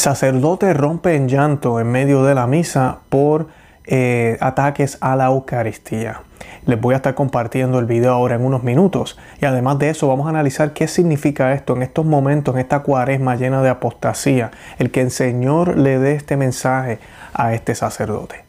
sacerdote rompe en llanto en medio de la misa por eh, ataques a la Eucaristía. Les voy a estar compartiendo el video ahora en unos minutos. Y además de eso vamos a analizar qué significa esto en estos momentos, en esta cuaresma llena de apostasía, el que el Señor le dé este mensaje a este sacerdote.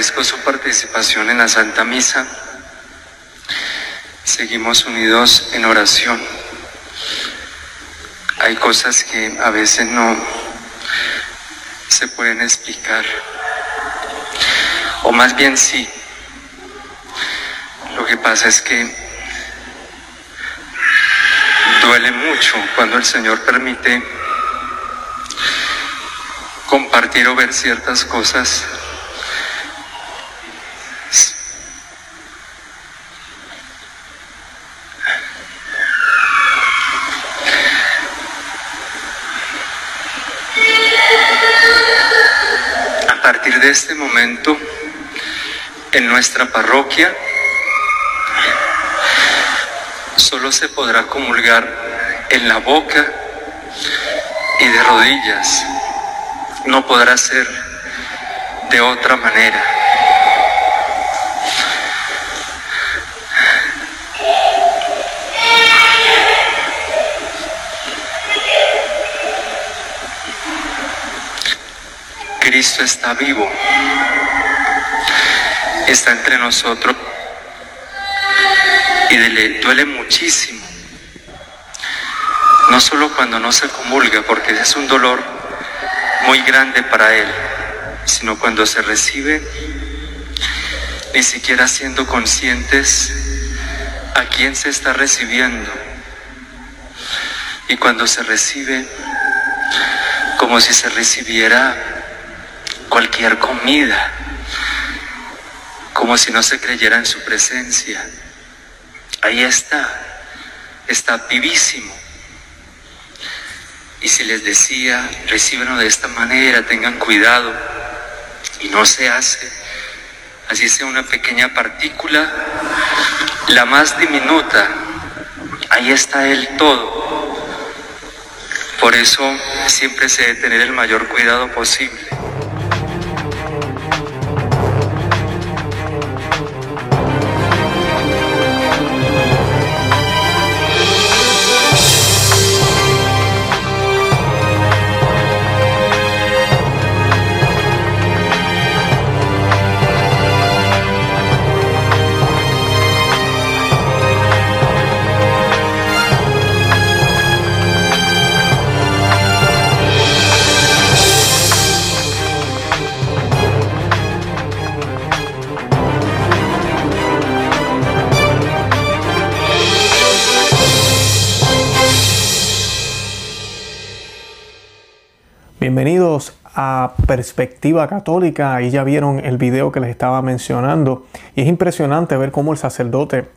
Agradezco su participación en la Santa Misa. Seguimos unidos en oración. Hay cosas que a veces no se pueden explicar. O más bien sí. Lo que pasa es que duele mucho cuando el Señor permite compartir o ver ciertas cosas este momento, en nuestra parroquia, solo se podrá comulgar en la boca y de rodillas. No podrá ser de otra manera. Cristo está vivo, está entre nosotros y le duele muchísimo. No solo cuando no se comulga, porque es un dolor muy grande para él, sino cuando se recibe, ni siquiera siendo conscientes a quién se está recibiendo. Y cuando se recibe, como si se recibiera cualquier comida, como si no se creyera en su presencia. Ahí está, está vivísimo. Y si les decía, recíbenlo de esta manera, tengan cuidado, y no se hace, así sea una pequeña partícula, la más diminuta, ahí está el todo. Por eso siempre se debe tener el mayor cuidado posible. Perspectiva Católica. Ahí ya vieron el video que les estaba mencionando. Y es impresionante ver cómo el sacerdote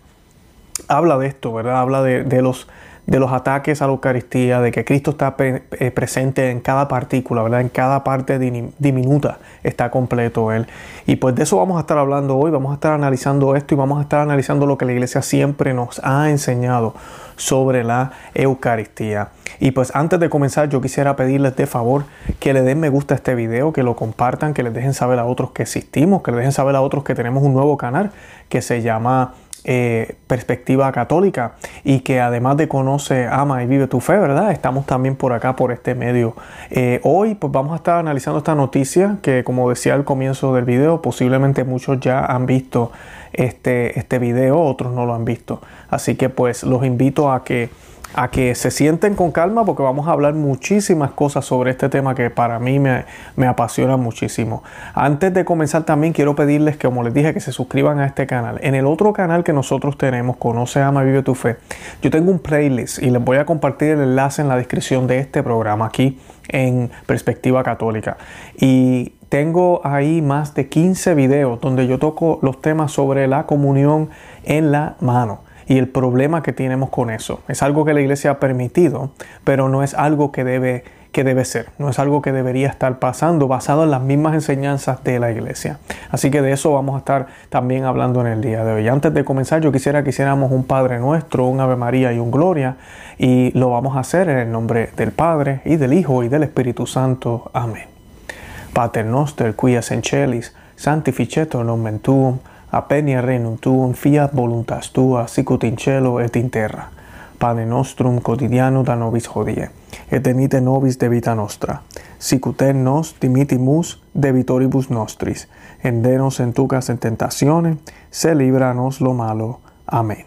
habla de esto, ¿verdad? Habla de, los, de los ataques a la Eucaristía, de que Cristo está eh, presente en cada partícula, ¿verdad? En cada parte diminuta está completo Él. Y pues de eso vamos a estar hablando hoy. Vamos a estar analizando esto y vamos a estar analizando lo que la iglesia siempre nos ha enseñado sobre la Eucaristía. Y pues antes de comenzar yo quisiera pedirles de favor que le den me gusta a este video, que lo compartan, que les dejen saber a otros que existimos, que les dejen saber a otros que tenemos un nuevo canal que se llama eh, Perspectiva Católica y que además de conoce, ama y vive tu fe, ¿verdad? Estamos también por acá, por este medio. Eh, hoy pues vamos a estar analizando esta noticia que como decía al comienzo del video, posiblemente muchos ya han visto este, este video, otros no lo han visto. Así que pues los invito a que a que se sienten con calma porque vamos a hablar muchísimas cosas sobre este tema que para mí me, me, apasiona muchísimo. Antes de comenzar también quiero pedirles que como les dije que se suscriban a este canal. En el otro canal que nosotros tenemos, Conoce, Ama, Vive tu Fe, yo tengo un playlist y les voy a compartir el enlace en la descripción de este programa aquí en Perspectiva Católica. Y tengo ahí más de 15 videos donde yo toco los temas sobre la comunión en la mano y el problema que tenemos con eso. Es algo que la iglesia ha permitido, pero no es algo que debe, que debe ser, no es algo que debería estar pasando basado en las mismas enseñanzas de la iglesia. Así que de eso vamos a estar también hablando en el día de hoy. Antes de comenzar, yo quisiera que hiciéramos un Padre Nuestro, un Ave María y un Gloria, y lo vamos a hacer en el nombre del Padre y del Hijo y del Espíritu Santo. Amén. Pater noster, quias in celis, sanctificetur nomen tuum, appenia renum tuum, fiat voluntas tua, sicut in cielo et in terra. Pane nostrum quotidiano da nobis hodie, et emite nobis debita nostra, sicut en nos dimitimus debitoribus nostris, et de nos entucas en tentatione, se libra nos lo malo. Amen.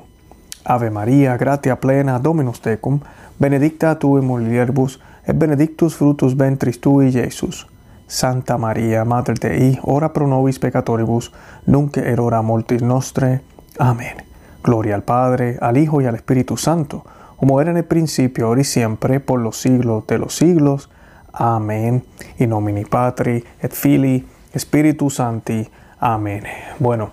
Ave Maria, gratia plena, Dominus tecum, benedicta tu in mulieribus, et benedictus fructus ventris tui, Iesus. Santa María, Mater Dei, ora pro nobis peccatoribus, nunc et hora nostre. Amén. Gloria al Padre, al Hijo y al Espíritu Santo, como era en el principio, ahora y siempre, por los siglos de los siglos. Amén. In nomine Patri, et Filii, Spiritus Santi. Amén. Bueno,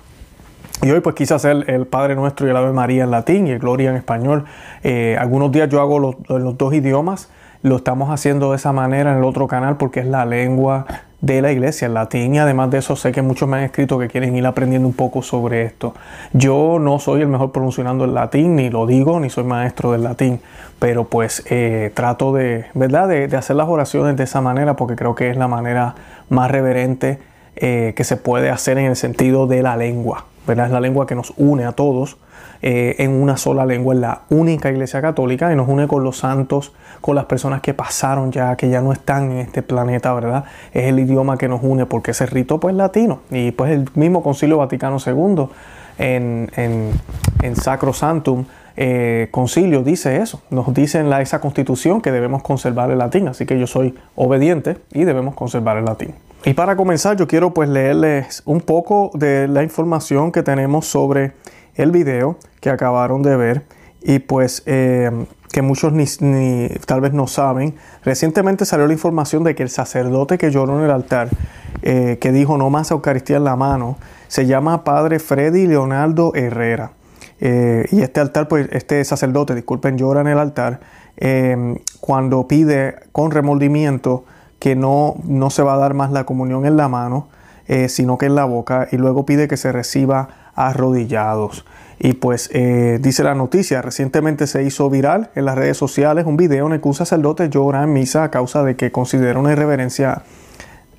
y hoy pues quise hacer el Padre Nuestro y el Ave María en latín y el Gloria en español. Eh, algunos días yo hago los, los dos idiomas. Lo estamos haciendo de esa manera en el otro canal porque es la lengua de la iglesia, el latín, y además de eso sé que muchos me han escrito que quieren ir aprendiendo un poco sobre esto. Yo no soy el mejor pronunciando el latín, ni lo digo, ni soy maestro del latín, pero pues eh, trato de, ¿verdad? De, hacer las oraciones de esa manera porque creo que es la manera más reverente eh, que se puede hacer en el sentido de la lengua, ¿verdad? Es la lengua que nos une a todos eh, en una sola lengua, en la única iglesia católica y nos une con los santos, con las personas que pasaron ya, que ya no están en este planeta, ¿verdad? Es el idioma que nos une porque ese rito pues latino y pues el mismo Concilio Vaticano II en, en, Sacro Santum eh, concilio dice eso, nos dice en la, esa constitución que debemos conservar el latín, así que yo soy obediente y debemos conservar el latín. Y para comenzar yo quiero pues leerles un poco de la información que tenemos sobre el video que acabaron de ver y pues eh, que muchos ni, tal vez no saben, recientemente salió la información de que el sacerdote que lloró en el altar, eh, que dijo no más Eucaristía en la mano, se llama Padre Freddy Leonardo Herrera. Eh, y este altar, pues este sacerdote, disculpen, llora en el altar cuando pide con remordimiento que no, no se va a dar más la comunión en la mano, sino que en la boca, y luego pide que se reciba arrodillados. Y pues eh, dice la noticia, recientemente se hizo viral en las redes sociales un video en el que un sacerdote llora en misa a causa de que considera una irreverencia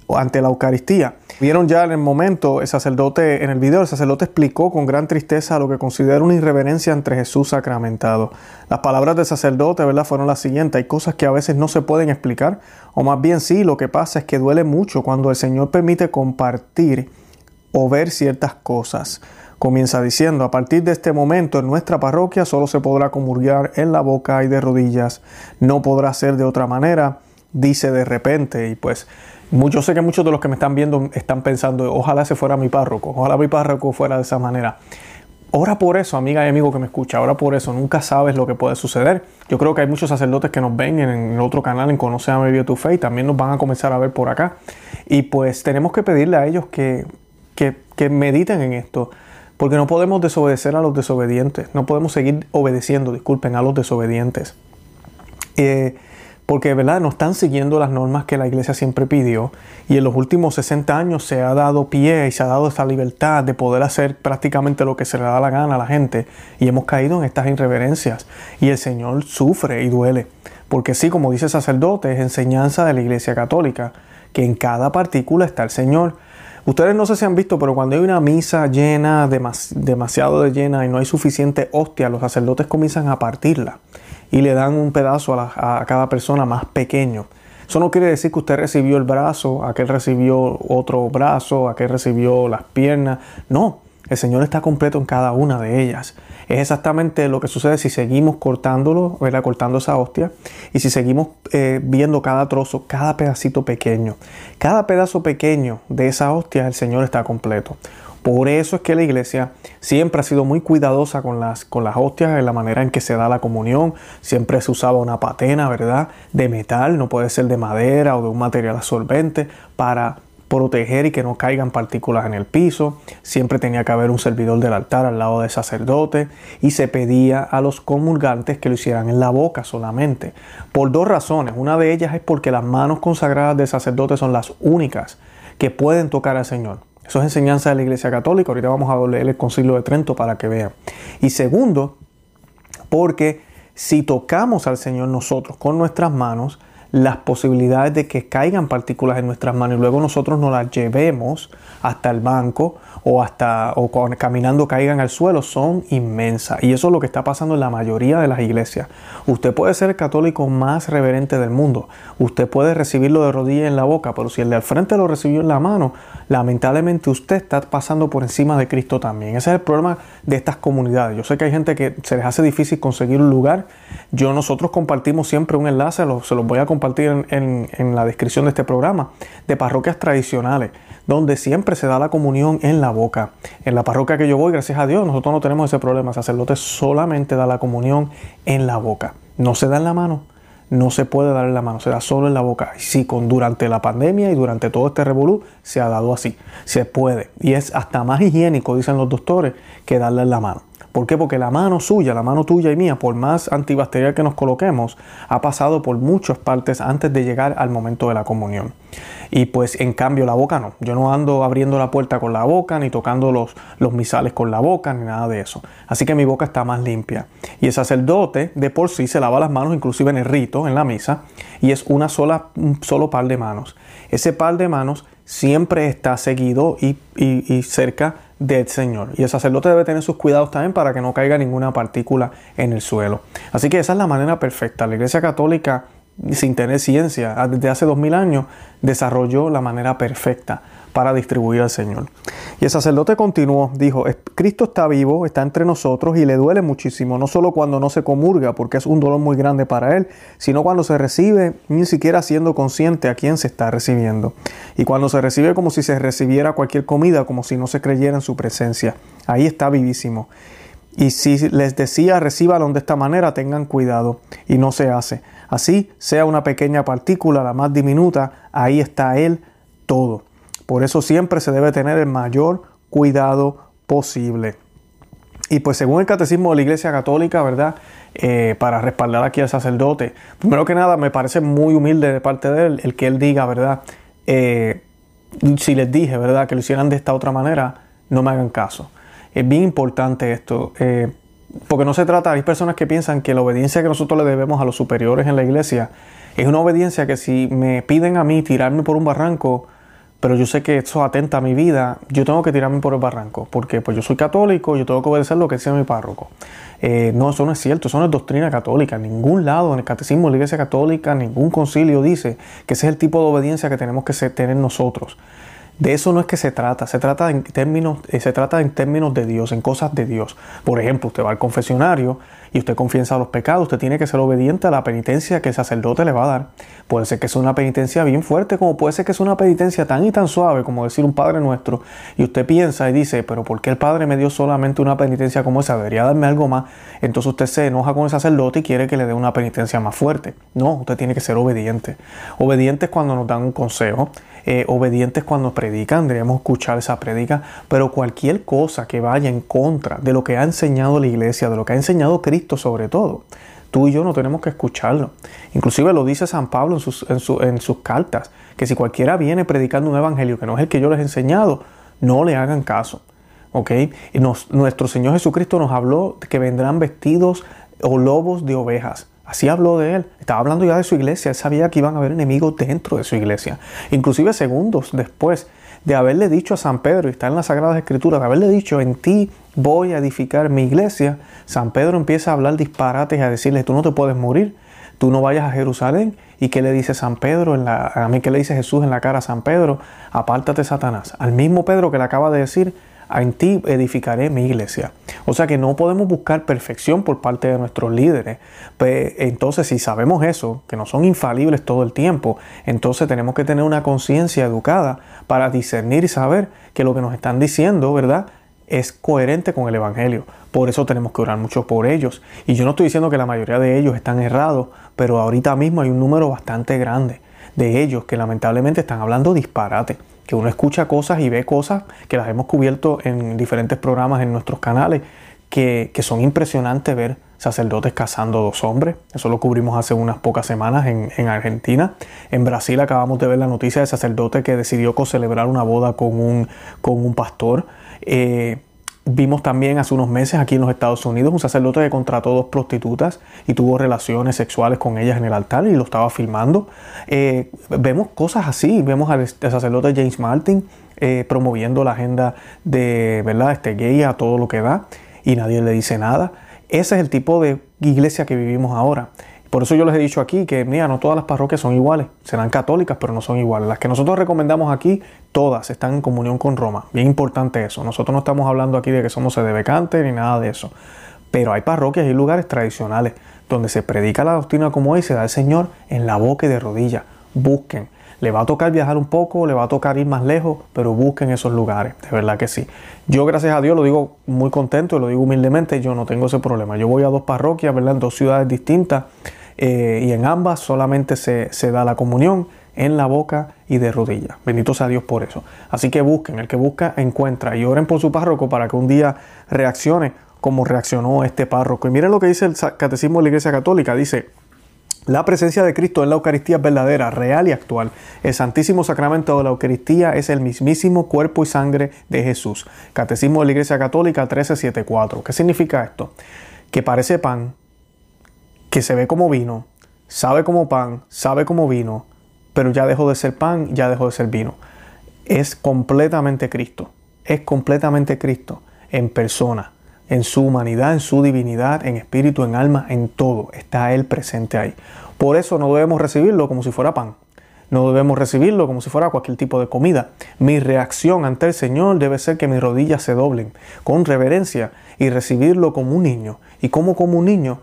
ante la Eucaristía. Vieron ya en el momento, el sacerdote, en el video, el sacerdote explicó con gran tristeza lo que considera una irreverencia entre Jesús sacramentado. Las palabras del sacerdote, ¿verdad?, fueron las siguientes. Hay cosas que a veces no se pueden explicar, o más bien sí, lo que pasa es que duele mucho cuando el Señor permite compartir o ver ciertas cosas. Comienza diciendo, a partir de este momento en nuestra parroquia solo se podrá comulgar en la boca y de rodillas, no podrá ser de otra manera, dice de repente y pues yo sé que muchos de los que me están viendo están pensando, ojalá ese fuera mi párroco, ojalá mi párroco fuera de esa manera. Ora por eso, amiga y amigo que me escucha, ora por eso, nunca sabes lo que puede suceder. Yo creo que hay muchos sacerdotes que nos ven en el otro canal, en Conoce a Medio Tu Fe, y también nos van a comenzar a ver por acá. Y pues tenemos que pedirle a ellos que, que, que mediten en esto, porque no podemos desobedecer a los desobedientes, no podemos seguir obedeciendo, disculpen, a los desobedientes. Eh, porque ¿verdad? no están siguiendo las normas que la iglesia siempre pidió. Y en los últimos 60 años se ha dado pie y se ha dado esta libertad de poder hacer prácticamente lo que se le da la gana a la gente. Y hemos caído en estas irreverencias. Y el Señor sufre y duele. Porque sí, como dice el sacerdote, es enseñanza de la iglesia católica que en cada partícula está el Señor Ustedes no sé si han visto, pero cuando hay una misa llena, demasiado de llena y no hay suficiente hostia, los sacerdotes comienzan a partirla y le dan un pedazo a, cada persona más pequeño. Eso no quiere decir que usted recibió el brazo, aquel recibió otro brazo, aquel recibió las piernas. No, El Señor está completo en cada una de ellas. Es exactamente lo que sucede si seguimos cortándolo, ¿verdad? cortando esa hostia, y si seguimos eh, viendo cada trozo, cada pedacito pequeño. Cada pedazo pequeño de esa hostia, el Señor está completo. Por eso es que la iglesia siempre ha sido muy cuidadosa con las, con las hostias, en la manera en que se da la comunión. Siempre se usaba una patena, ¿verdad? De metal, no puede ser de madera o de un material absorbente para proteger y que no caigan partículas en el piso. Siempre tenía que haber un servidor del altar al lado del sacerdote y se pedía a los comulgantes que lo hicieran en la boca solamente. Por dos razones. Una de ellas es porque las manos consagradas del sacerdote son las únicas que pueden tocar al Señor. Eso es enseñanza de la Iglesia Católica. Ahorita vamos a leer el Concilio de Trento para que vean. Y segundo, porque si tocamos al Señor nosotros con nuestras manos, las posibilidades de que caigan partículas en nuestras manos y luego nosotros nos las llevemos hasta el banco o hasta o caminando caigan al suelo son inmensas y eso es lo que está pasando en la mayoría de las iglesias. Usted puede ser el católico más reverente del mundo, usted puede recibirlo de rodillas en la boca, pero si el de al frente lo recibió en la mano, lamentablemente usted está pasando por encima de Cristo también. Ese es el problema de estas comunidades. Yo sé que hay gente que se les hace difícil conseguir un lugar. Yo nosotros compartimos siempre un enlace, se los voy a compartir en, la descripción de este programa, de parroquias tradicionales, donde siempre se da la comunión en la boca. En la parroquia que yo voy, gracias a Dios, nosotros no tenemos ese problema. El sacerdote solamente da la comunión en la boca. No se da en la mano. No se puede dar en la mano, se da solo en la boca. Y sí, con, durante la pandemia y durante todo este revolú se ha dado así. Se puede. Y es hasta más higiénico, dicen los doctores, que darle en la mano. ¿Por qué? Porque la mano suya, la mano tuya y mía, por más antibacterial que nos coloquemos, ha pasado por muchas partes antes de llegar al momento de la comunión. Y pues en cambio la boca no. Yo no ando abriendo la puerta con la boca, ni tocando los, misales con la boca, ni nada de eso. Así que mi boca está más limpia. Y el sacerdote de por sí se lava las manos, inclusive en el rito, en la misa, y es una sola, un solo par de manos. Ese par de manos siempre está seguido y, y cerca del Señor. Y el sacerdote debe tener sus cuidados también para que no caiga ninguna partícula en el suelo. Así que esa es la manera perfecta. La Iglesia Católica, sin tener ciencia, desde hace dos mil años, desarrolló la manera perfecta para distribuir al Señor. Y el sacerdote continuó, dijo, Cristo está vivo, está entre nosotros y le duele muchísimo, no solo cuando no se comulga, porque es un dolor muy grande para él, sino cuando se recibe, ni siquiera siendo consciente a quién se está recibiendo. Y cuando se recibe como si se recibiera cualquier comida, como si no se creyera en su presencia. Ahí está vivísimo. Y si les decía, recíbalo de esta manera, tengan cuidado. Y no se hace. Así, sea una pequeña partícula, la más diminuta, ahí está Él todo. Por eso siempre se debe tener el mayor cuidado posible. Y pues según el catecismo de la Iglesia Católica, ¿verdad? Eh, para respaldar aquí al sacerdote, primero que nada me parece muy humilde de parte de él el que él diga, ¿verdad? Eh, si les dije, ¿verdad? Que lo hicieran de esta otra manera, no me hagan caso. Es bien importante esto. Eh, porque no se trata, hay personas que piensan que la obediencia que nosotros le debemos a los superiores en la iglesia es una obediencia que si me piden a mí tirarme por un barranco, pero yo sé que eso atenta a mi vida, yo tengo que tirarme por el barranco, porque pues yo soy católico, yo tengo que obedecer lo que dice mi párroco. Eh, no, eso no es cierto, eso no es doctrina católica. En ningún lado, en el catecismo de la Iglesia Católica, ningún concilio dice que ese es el tipo de obediencia que tenemos que tener nosotros. De eso no es que se trata, se trata en términos, eh, se trata en términos de Dios, en cosas de Dios. Por ejemplo, usted va al confesionario y usted confiesa los pecados, usted tiene que ser obediente a la penitencia que el sacerdote le va a dar. Puede ser que sea una penitencia bien fuerte, como puede ser que sea una penitencia tan y tan suave como decir un Padre nuestro. Y usted piensa y dice, pero ¿por qué el Padre me dio solamente una penitencia como esa? Debería darme algo más. Entonces usted se enoja con el sacerdote y quiere que le dé una penitencia más fuerte. No, usted tiene que ser obediente. Obediente es cuando nos dan un consejo eh, obedientes cuando predican, deberíamos escuchar esa predica, pero cualquier cosa que vaya en contra de lo que ha enseñado la iglesia, de lo que ha enseñado Cristo sobre todo, tú y yo no tenemos que escucharlo. Inclusive lo dice San Pablo en sus, en, sus cartas, que si cualquiera viene predicando un evangelio que no es el que yo les he enseñado, no le hagan caso. ¿ok? Y nuestro Señor Jesucristo nos habló que vendrán vestidos o lobos de ovejas. Así habló de él. Estaba hablando ya de su iglesia. Él sabía que iban a haber enemigos dentro de su iglesia. Inclusive segundos después de haberle dicho a San Pedro, y está en las Sagradas Escrituras, de haberle dicho, en ti voy a edificar mi iglesia, San Pedro empieza a hablar disparates y a decirle, tú no te puedes morir, tú no vayas a Jerusalén. ¿Y qué le dice San Pedro? En la, a mí, ¿qué le dice Jesús en la cara a San Pedro? Apártate, Satanás. Al mismo Pedro que le acaba de decir, en ti edificaré mi iglesia. O sea que no podemos buscar perfección por parte de nuestros líderes. Entonces, si sabemos eso, que no son infalibles todo el tiempo, entonces tenemos que tener una conciencia educada para discernir y saber que lo que nos están diciendo, ¿verdad? Es coherente con el Evangelio. Por eso tenemos que orar mucho por ellos. Y yo no estoy diciendo que la mayoría de ellos están errados, pero ahorita mismo hay un número bastante grande de ellos que lamentablemente están hablando disparate que uno escucha cosas y ve cosas que las hemos cubierto en diferentes programas en nuestros canales, que, son impresionantes ver sacerdotes casando dos hombres. Eso lo cubrimos hace unas pocas semanas en, Argentina. En Brasil acabamos de ver la noticia de sacerdote que decidió celebrar una boda con un, con un pastor. Eh, Vimos también hace unos meses aquí en los Estados Unidos un sacerdote que contrató dos prostitutas y tuvo relaciones sexuales con ellas en el altar y lo estaba filmando. Eh, vemos cosas así, vemos al, sacerdote James Martin eh, promoviendo la agenda de ¿verdad? Este gay a todo lo que da y nadie le dice nada. Ese es el tipo de iglesia que vivimos ahora. Por eso yo les he dicho aquí que, mira, no todas las parroquias son iguales. Serán católicas, pero no son iguales. Las que nosotros recomendamos aquí, todas están en comunión con Roma. Bien importante eso. Nosotros no estamos hablando aquí de que somos sedebecantes ni nada de eso. Pero hay parroquias y lugares tradicionales donde se predica la doctrina como hoy se da el Señor en la boca y de rodillas. Busquen. Le va a tocar viajar un poco, le va a tocar ir más lejos, pero busquen esos lugares, de verdad que sí. Yo, gracias a Dios, lo digo muy contento y lo digo humildemente, yo no tengo ese problema. Yo voy a dos parroquias, ¿verdad? En dos ciudades distintas eh, y en ambas solamente se, da la comunión en la boca y de rodillas. Bendito sea Dios por eso. Así que busquen, el que busca encuentra y oren por su párroco para que un día reaccione como reaccionó este párroco. Y miren lo que dice el Catecismo de la Iglesia Católica. Dice, la presencia de Cristo en la Eucaristía es verdadera, real y actual. El Santísimo Sacramento de la Eucaristía es el mismísimo cuerpo y sangre de Jesús. Catecismo de la Iglesia Católica 1374. ¿Qué significa esto? Que parece pan, que se ve como vino, sabe como pan, sabe como vino, pero ya dejó de ser pan, ya dejó de ser vino. Es completamente Cristo, es completamente Cristo en persona, en su humanidad, en su divinidad, en espíritu, en alma, en todo. Está Él presente ahí. Por eso no debemos recibirlo como si fuera pan. No debemos recibirlo como si fuera cualquier tipo de comida. Mi reacción ante el Señor debe ser que mis rodillas se doblen con reverencia y recibirlo como un niño. Y como como un niño,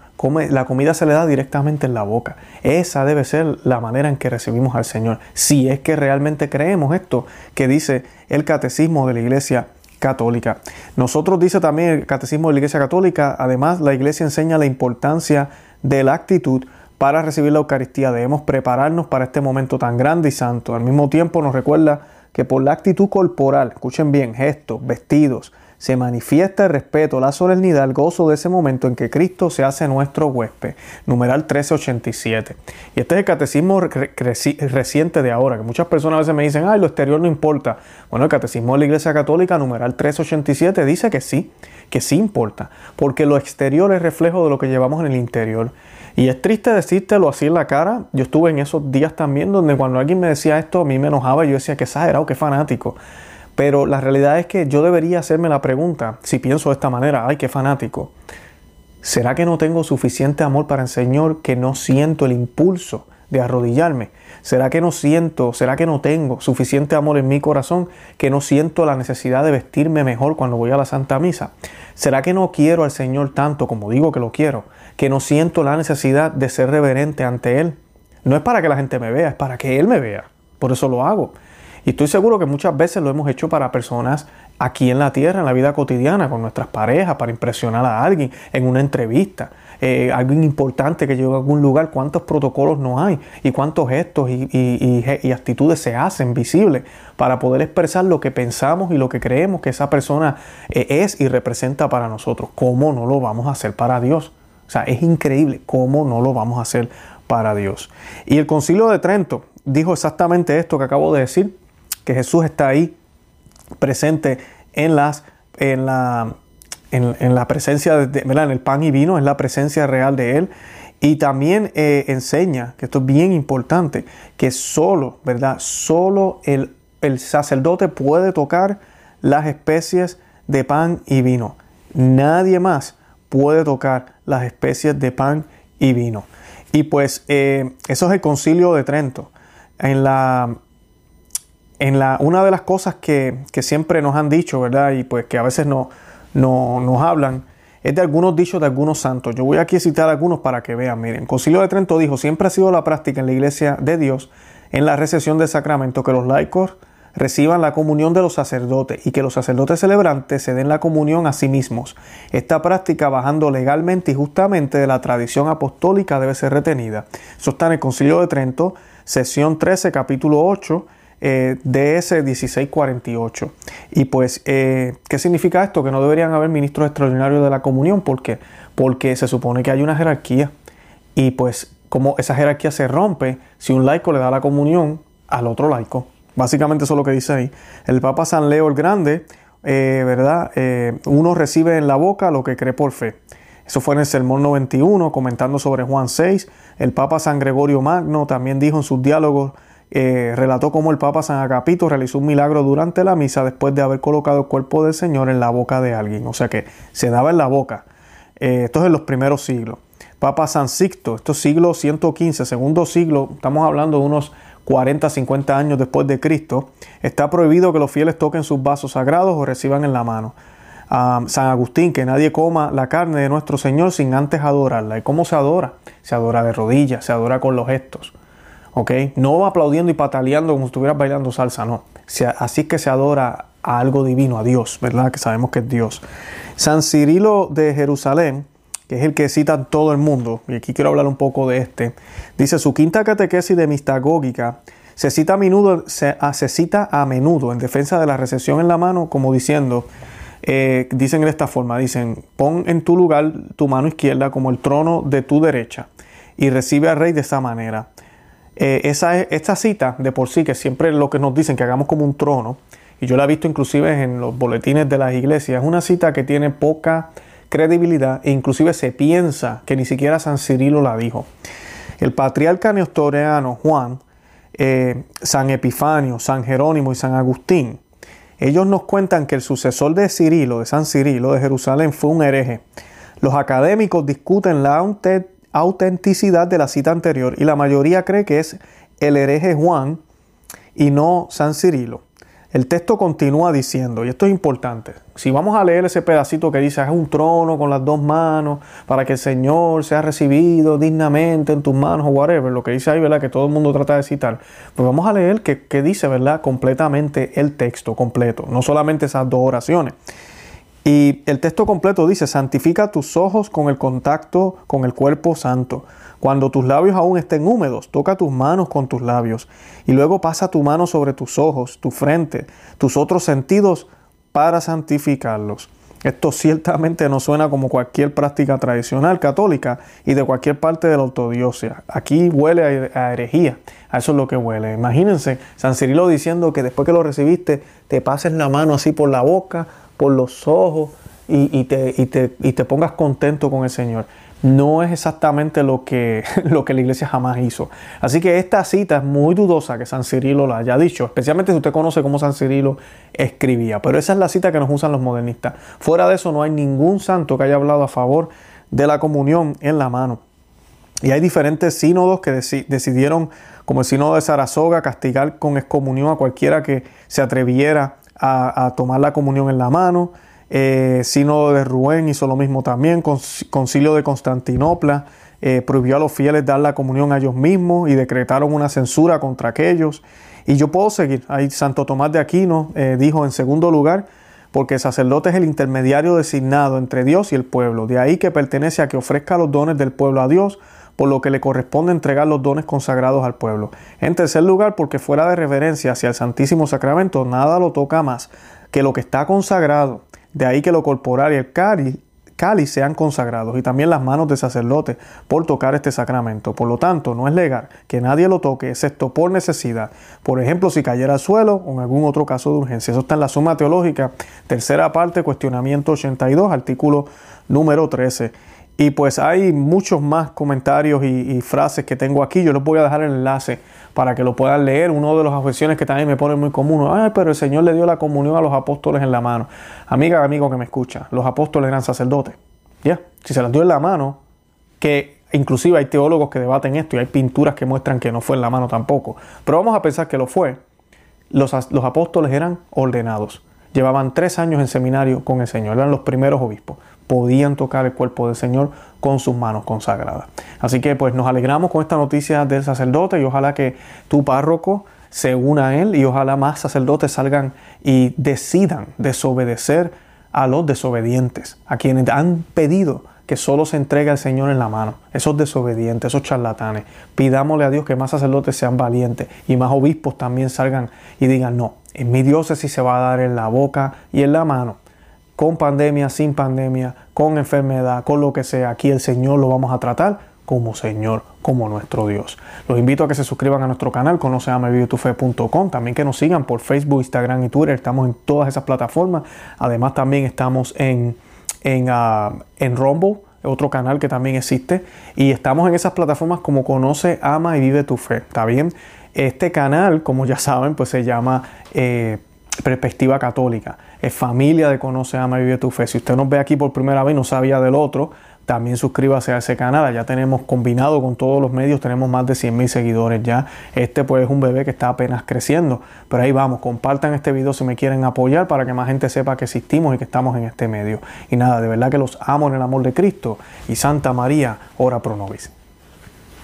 la comida se le da directamente en la boca. Esa debe ser la manera en que recibimos al Señor. Si es que realmente creemos esto que dice el catecismo de la Iglesia católica. Nosotros dice también el catecismo de la Iglesia católica, además la Iglesia enseña la importancia de la actitud para recibir la Eucaristía. Debemos prepararnos para este momento tan grande y santo. Al mismo tiempo nos recuerda que por la actitud corporal, escuchen bien, gestos, vestidos, se manifiesta el respeto, la solemnidad, el gozo de ese momento en que Cristo se hace nuestro huésped. Numeral 1387. Y este es el catecismo reciente de ahora, que muchas personas a veces me dicen, ay, lo exterior no importa. Bueno, el catecismo de la Iglesia Católica, numeral 1387, dice que sí, que sí importa, porque lo exterior es reflejo de lo que llevamos en el interior. Y es triste decírtelo así en la cara. Yo estuve en esos días también donde cuando alguien me decía esto, a mí me enojaba y yo decía que exagerado, que fanático. Pero la realidad es que yo debería hacerme la pregunta, si pienso de esta manera, ay, qué fanático. ¿Será que no tengo suficiente amor para el Señor que no siento el impulso de arrodillarme? ¿Será que no siento, será que no tengo suficiente amor en mi corazón que no siento la necesidad de vestirme mejor cuando voy a la Santa Misa? ¿Será que no quiero al Señor tanto como digo que lo quiero, que no siento la necesidad de ser reverente ante Él? No es para que la gente me vea, es para que Él me vea. Por eso lo hago. Y estoy seguro que muchas veces lo hemos hecho para personas aquí en la tierra, en la vida cotidiana, con nuestras parejas, para impresionar a alguien, en una entrevista, eh, alguien importante que llega a algún lugar, cuántos protocolos no hay y cuántos gestos y, actitudes se hacen visibles para poder expresar lo que pensamos y lo que creemos que esa persona eh, es y representa para nosotros. ¿Cómo no lo vamos a hacer para Dios? O sea, es increíble cómo no lo vamos a hacer para Dios. Y el concilio de Trento dijo exactamente esto que acabo de decir que Jesús está ahí presente en, las, en, la, en, la presencia, de, en el pan y vino, es la presencia real de Él. Y también eh, enseña, que esto es bien importante, que solo, ¿verdad? Solo el, el sacerdote puede tocar las especies de pan y vino. Nadie más puede tocar las especies de pan y vino. Y pues eh, eso es el concilio de Trento. En la en la, una de las cosas que, siempre nos han dicho, ¿verdad? Y pues que a veces no, no, nos hablan, es de algunos dichos de algunos santos. Yo voy aquí a citar algunos para que vean. Miren, Concilio de Trento dijo, siempre ha sido la práctica en la iglesia de Dios, en la recesión del sacramento, que los laicos reciban la comunión de los sacerdotes y que los sacerdotes celebrantes se den la comunión a sí mismos. Esta práctica, bajando legalmente y justamente de la tradición apostólica, debe ser retenida. Eso está en el Concilio de Trento, sesión 13, capítulo 8, eh, DS 1648. Y pues, eh, ¿qué significa esto? Que no deberían haber ministros extraordinarios de la comunión. ¿Por qué? Porque se supone que hay una jerarquía. Y pues, como esa jerarquía se rompe si un laico le da la comunión al otro laico. Básicamente eso es lo que dice ahí. El Papa San Leo el Grande, eh, ¿verdad? Uno recibe en la boca lo que cree por fe. Eso fue en el Sermón 91, comentando sobre Juan 6. El Papa San Gregorio Magno también dijo en sus diálogos, eh, relató cómo el Papa San Agapito realizó un milagro durante la misa después de haber colocado el cuerpo del Señor en la boca de alguien. O sea que se daba en la boca. esto es en los primeros siglos. Papa San Sixto, esto es siglo 115, segundo siglo, estamos hablando de unos 40, 50 años después de Cristo, está prohibido que los fieles toquen sus vasos sagrados o reciban en la mano. San Agustín, que nadie coma la carne de nuestro Señor sin antes adorarla. ¿Y cómo se adora? Se adora de rodillas, se adora con los gestos. ¿Ok? No aplaudiendo y pataleando como si estuvieras bailando salsa, no. Así que se adora a algo divino, a Dios, ¿verdad? Que sabemos que es Dios. San Cirilo de Jerusalén, que es el que cita todo el mundo, y aquí quiero hablar un poco de este, dice su quinta catequesis de mistagógica se cita a menudo, se, ah, cita a menudo en defensa de la recesión en la mano, como diciendo, eh, dicen de esta forma, dicen, pon en tu lugar tu mano izquierda como el trono de tu derecha y recibe al rey de esa manera. Eh, esa, esta cita de por sí, que siempre lo que nos dicen que hagamos como un trono, y yo la he visto inclusive en los boletines de las iglesias, es una cita que tiene poca credibilidad e inclusive se piensa que ni siquiera San Cirilo la dijo. El patriarca neostoreano Juan, eh, San Epifanio, San Jerónimo y San Agustín, ellos nos cuentan que el sucesor de Cirilo, de San Cirilo de Jerusalén, fue un hereje. Los académicos discuten la autenticidad de la cita anterior y la mayoría cree que es el hereje Juan y no San Cirilo. El texto continúa diciendo, y esto es importante, si vamos a leer ese pedacito que dice, es un trono con las dos manos para que el Señor sea recibido dignamente en tus manos o whatever, lo que dice ahí, ¿verdad? Que todo el mundo trata de citar, pues vamos a leer que, dice, ¿verdad? Completamente el texto completo, no solamente esas dos oraciones. Y el texto completo dice, santifica tus ojos con el contacto con el cuerpo santo. Cuando tus labios aún estén húmedos, toca tus manos con tus labios y luego pasa tu mano sobre tus ojos, tu frente, tus otros sentidos para santificarlos. Esto ciertamente no suena como cualquier práctica tradicional católica y de cualquier parte de la ortodoxia. Aquí huele a herejía. A eso es lo que huele. Imagínense San Cirilo diciendo que después que lo recibiste te pases la mano así por la boca, por los ojos y, te, pongas contento con el Señor no es exactamente lo que, la iglesia jamás hizo. Así que esta cita es muy dudosa que San Cirilo la haya dicho, especialmente si usted conoce cómo San Cirilo escribía. Pero esa es la cita que nos usan los modernistas. Fuera de eso no hay ningún santo que haya hablado a favor de la comunión en la mano. Y hay diferentes sínodos que decidieron, como el sínodo de Sarasoga, castigar con excomunión a cualquiera que se atreviera a tomar la comunión en la mano. Eh, Sínodo de Rouen hizo lo mismo también. Concilio de Constantinopla eh, prohibió a los fieles dar la comunión a ellos mismos y decretaron una censura contra aquellos. Y yo puedo seguir. Ahí Santo Tomás de Aquino eh, dijo en segundo lugar, porque el sacerdote es el intermediario designado entre Dios y el pueblo. De ahí que pertenece a que ofrezca los dones del pueblo a Dios, por lo que le corresponde entregar los dones consagrados al pueblo. En tercer lugar, porque fuera de reverencia hacia el Santísimo Sacramento, nada lo toca más que lo que está consagrado de ahí que lo corporal y el cáliz, sean consagrados y también las manos de sacerdote por tocar este sacramento. Por lo tanto, no es legal que nadie lo toque excepto por necesidad. Por ejemplo, si cayera al suelo o en algún otro caso de urgencia. Eso está en la suma teológica, tercera parte, cuestionamiento 82, artículo número 13. Y pues hay muchos más comentarios y, frases que tengo aquí. Yo les voy a dejar el enlace para que lo puedan leer. Uno de las objeciones que también me pone muy común, ay, pero el Señor le dio la comunión a los apóstoles en la mano. Amiga, amigo que me escucha, los apóstoles eran sacerdotes. Ya, si se las dio en la mano, que inclusive hay teólogos que debaten esto y hay pinturas que muestran que no fue en la mano tampoco. Pero vamos a pensar que lo fue. los, los apóstoles eran ordenados. Llevaban tres años en seminario con el Señor, eran los primeros obispos. Podían tocar el cuerpo del Señor con sus manos consagradas. Así que pues nos alegramos con esta noticia del sacerdote y ojalá que tu párroco se una a él y ojalá más sacerdotes salgan y decidan desobedecer a los desobedientes, a quienes han pedido que solo se entregue al Señor en la mano, esos desobedientes, esos charlatanes. Pidámosle a Dios que más sacerdotes sean valientes y más obispos también salgan y digan, no, en mi diócesis se va a dar en la boca y en la mano, con pandemia, sin pandemia, con enfermedad, con lo que sea, aquí el Señor lo vamos a tratar como Señor, como nuestro Dios. Los invito a que se suscriban a nuestro canal, conoceamevivetufe.com, también que nos sigan por Facebook, Instagram y Twitter, estamos en todas esas plataformas. Además también estamos en, en, uh, en Rumble, otro canal que también existe, y estamos en esas plataformas como Conoce, Ama y Vive tu Fe, ¿está bien? Este canal, como ya saben, pues se llama... Eh, Perspectiva Católica. Es familia de Conoce, Ama y Vive tu Fe. Si usted nos ve aquí por primera vez y no sabía del otro, también suscríbase a ese canal. Ya tenemos combinado con todos los medios, tenemos más de 100 mil seguidores ya. Este pues es un bebé que está apenas creciendo. Pero ahí vamos, compartan este video si me quieren apoyar para que más gente sepa que existimos y que estamos en este medio. Y nada, de verdad que los amo en el amor de Cristo. Y Santa María, ora pro nobis.